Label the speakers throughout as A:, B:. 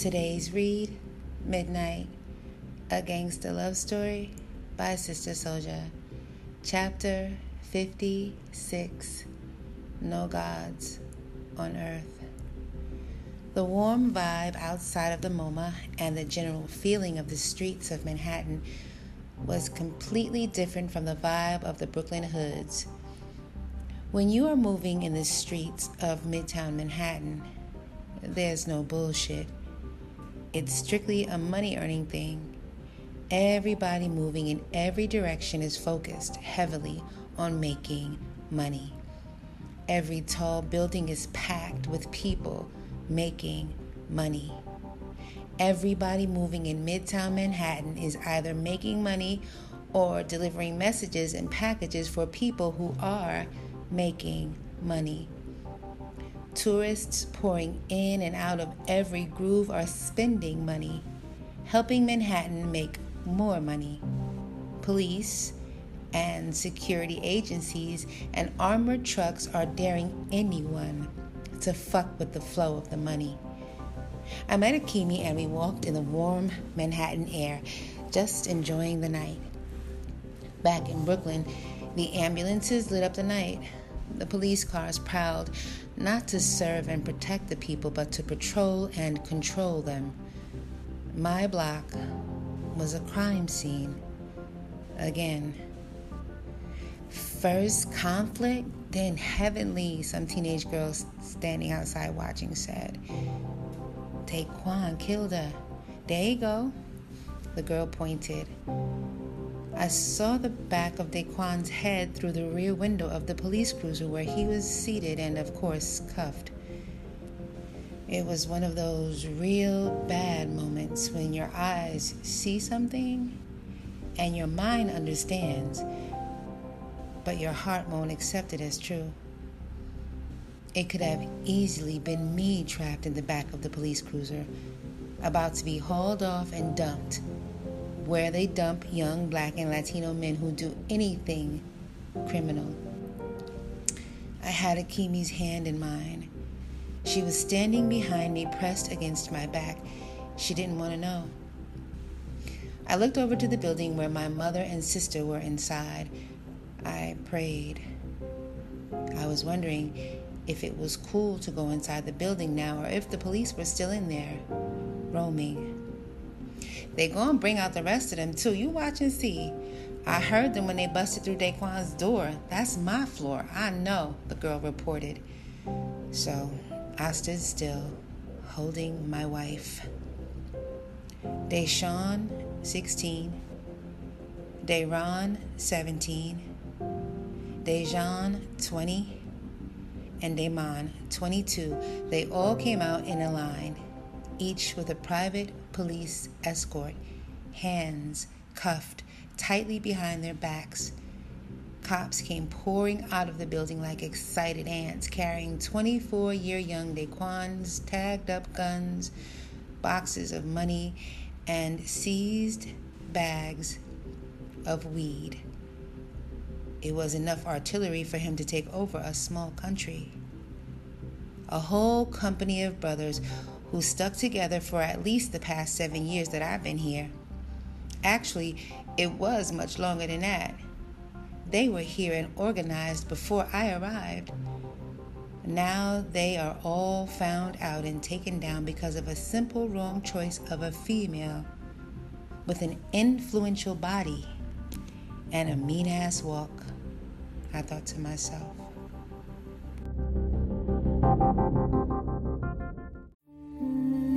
A: Today's read Midnight, a gangster love story by Sister Souljah. Chapter 56 No Gods on Earth. The warm vibe outside of the MoMA and the general feeling of the streets of Manhattan was completely different from the vibe of the Brooklyn hoods. When you are moving in the streets of Midtown Manhattan, there's no bullshit. It's strictly a money earning thing. Everybody moving in every direction is focused heavily on making money. Every tall building is packed with people making money. Everybody moving in Midtown Manhattan is either making money or delivering messages and packages for people who are making money. Tourists pouring in and out of every groove are spending money, helping Manhattan make more money. Police and security agencies and armored trucks are daring anyone to fuck with the flow of the money. I met Akemi and we walked in the warm Manhattan air, just enjoying the night. Back in Brooklyn, the ambulances lit up the night. The police cars prowled not to serve and protect the people, but to patrol and control them. My block was a crime scene. Again. First conflict, then heavenly, some teenage girls standing outside watching said. Taekwon killed her. There you go. The girl pointed. I saw the back of Daquan's head through the rear window of the police cruiser where he was seated and, of course, cuffed. It was one of those real bad moments when your eyes see something and your mind understands, but your heart won't accept it as true. It could have easily been me trapped in the back of the police cruiser, about to be hauled off and dumped where they dump young black and Latino men who do anything criminal. I had Akemi's hand in mine. She was standing behind me, pressed against my back. She didn't want to know. I looked over to the building where my mother and sister were inside. I prayed. I was wondering if it was cool to go inside the building now or if the police were still in there, roaming. They gonna bring out the rest of them too. You watch and see. I heard them when they busted through Daquan's door. That's my floor. I know, the girl reported. So I stood still, holding my wife. Deshawn, 16. Dayron, 17. Dejan, 20. And Damon, 22. They all came out in a line, each with a private police escort, hands cuffed tightly behind their backs. Cops came pouring out of the building like excited ants, carrying 24 year young Daquans, tagged up guns, boxes of money, and seized bags of weed. It was enough artillery for him to take over a small country. A whole company of brothers who stuck together for at least the past seven years that I've been here. Actually, it was much longer than that. They were here and organized before I arrived. Now they are all found out and taken down because of a simple wrong choice of a female with an influential body and a mean ass walk. I thought to myself.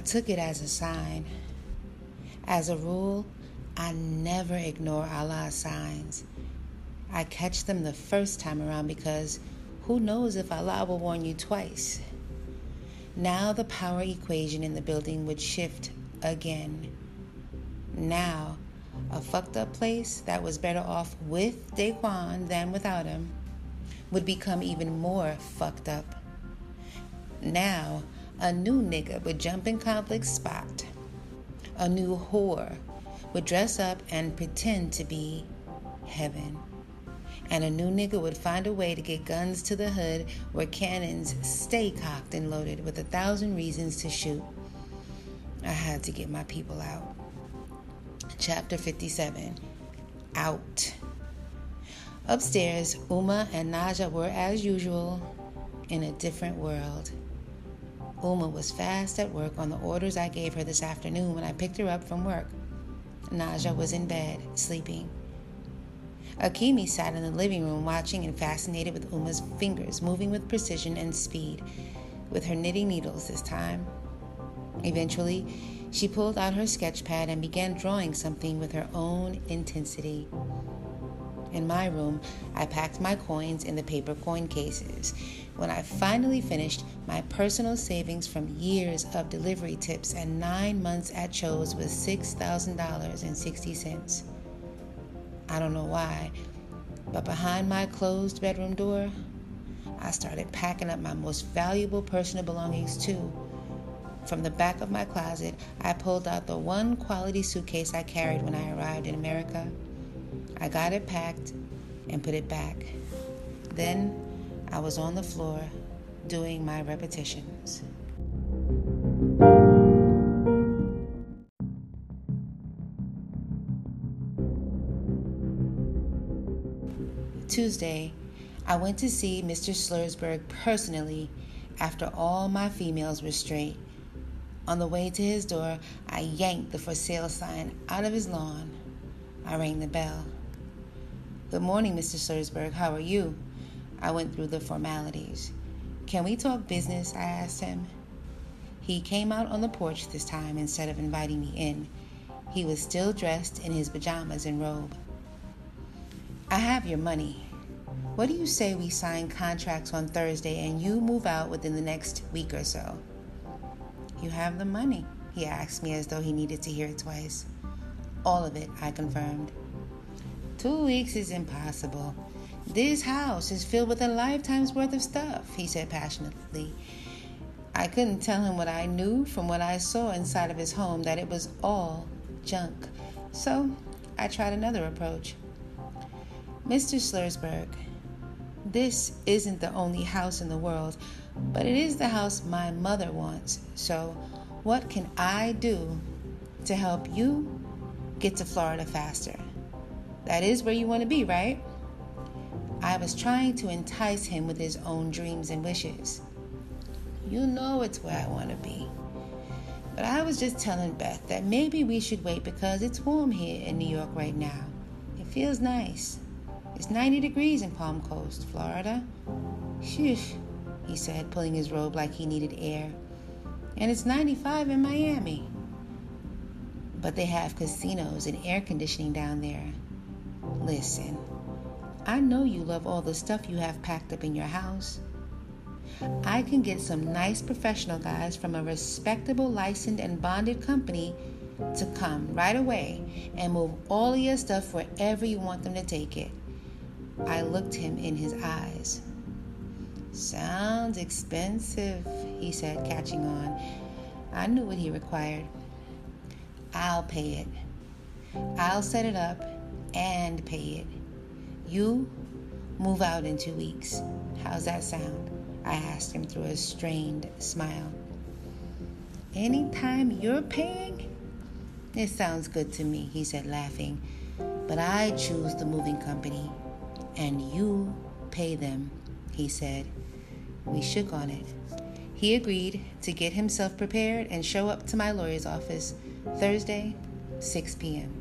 A: Took it as a sign. As a rule, I never ignore Allah's signs. I catch them the first time around because who knows if Allah will warn you twice. Now the power equation in the building would shift again. Now, a fucked up place that was better off with Daquan than without him would become even more fucked up. Now, a new nigga would jump in conflict spot. A new whore would dress up and pretend to be heaven. And a new nigga would find a way to get guns to the hood where cannons stay cocked and loaded with a thousand reasons to shoot. I had to get my people out. Chapter 57 Out. Upstairs, Umma and Naja were, as usual, in a different world. Umma was fast at work on the orders I gave her this afternoon when I picked her up from work. Naja was in bed, sleeping. Akemi sat in the living room watching and fascinated with Umma's fingers moving with precision and speed, with her knitting needles this time. Eventually, she pulled out her sketch pad and began drawing something with her own intensity. In my room, I packed my coins in the paper coin cases. When I finally finished, my personal savings from years of delivery tips and nine months at Cho's was $6,000.60. I don't know why, but behind my closed bedroom door, I started packing up my most valuable personal belongings too. From the back of my closet, I pulled out the one quality suitcase I carried when I arrived in America. I got it packed and put it back. Then I was on the floor doing my repetitions. Tuesday, I went to see Mr. Slursberg personally after all my females were straight. On the way to his door, I yanked the for sale sign out of his lawn. I rang the bell. Good morning, Mr. Slursberg. How are you? I went through the formalities. Can we talk business? I asked him. He came out on the porch this time instead of inviting me in. He was still dressed in his pajamas and robe. I have your money. What do you say we sign contracts on Thursday and you move out within the next week or so? You have the money, he asked me as though he needed to hear it twice. All of it, I confirmed. Two weeks is impossible. This house is filled with a lifetime's worth of stuff, he said passionately. I couldn't tell him what I knew from what I saw inside of his home that it was all junk. So I tried another approach. Mr. Slursberg, this isn't the only house in the world, but it is the house my mother wants. So, what can I do to help you get to Florida faster? That is where you want to be, right? I was trying to entice him with his own dreams and wishes. You know it's where I want to be. But I was just telling Beth that maybe we should wait because it's warm here in New York right now. It feels nice. It's 90 degrees in Palm Coast, Florida. Shush, he said, pulling his robe like he needed air. And it's 95 in Miami. But they have casinos and air conditioning down there. Listen, I know you love all the stuff you have packed up in your house. I can get some nice professional guys from a respectable licensed and bonded company to come right away and move all of your stuff wherever you want them to take it. I looked him in his eyes. Sounds expensive, he said, catching on. I knew what he required. I'll pay it. I'll set it up and pay it. You move out in two weeks. How's that sound? I asked him through a strained smile. Anytime you're paying? It sounds good to me, he said, laughing. But I choose the moving company, and you pay them, he said. We shook on it. He agreed to get himself prepared and show up to my lawyer's office Thursday, 6 p.m.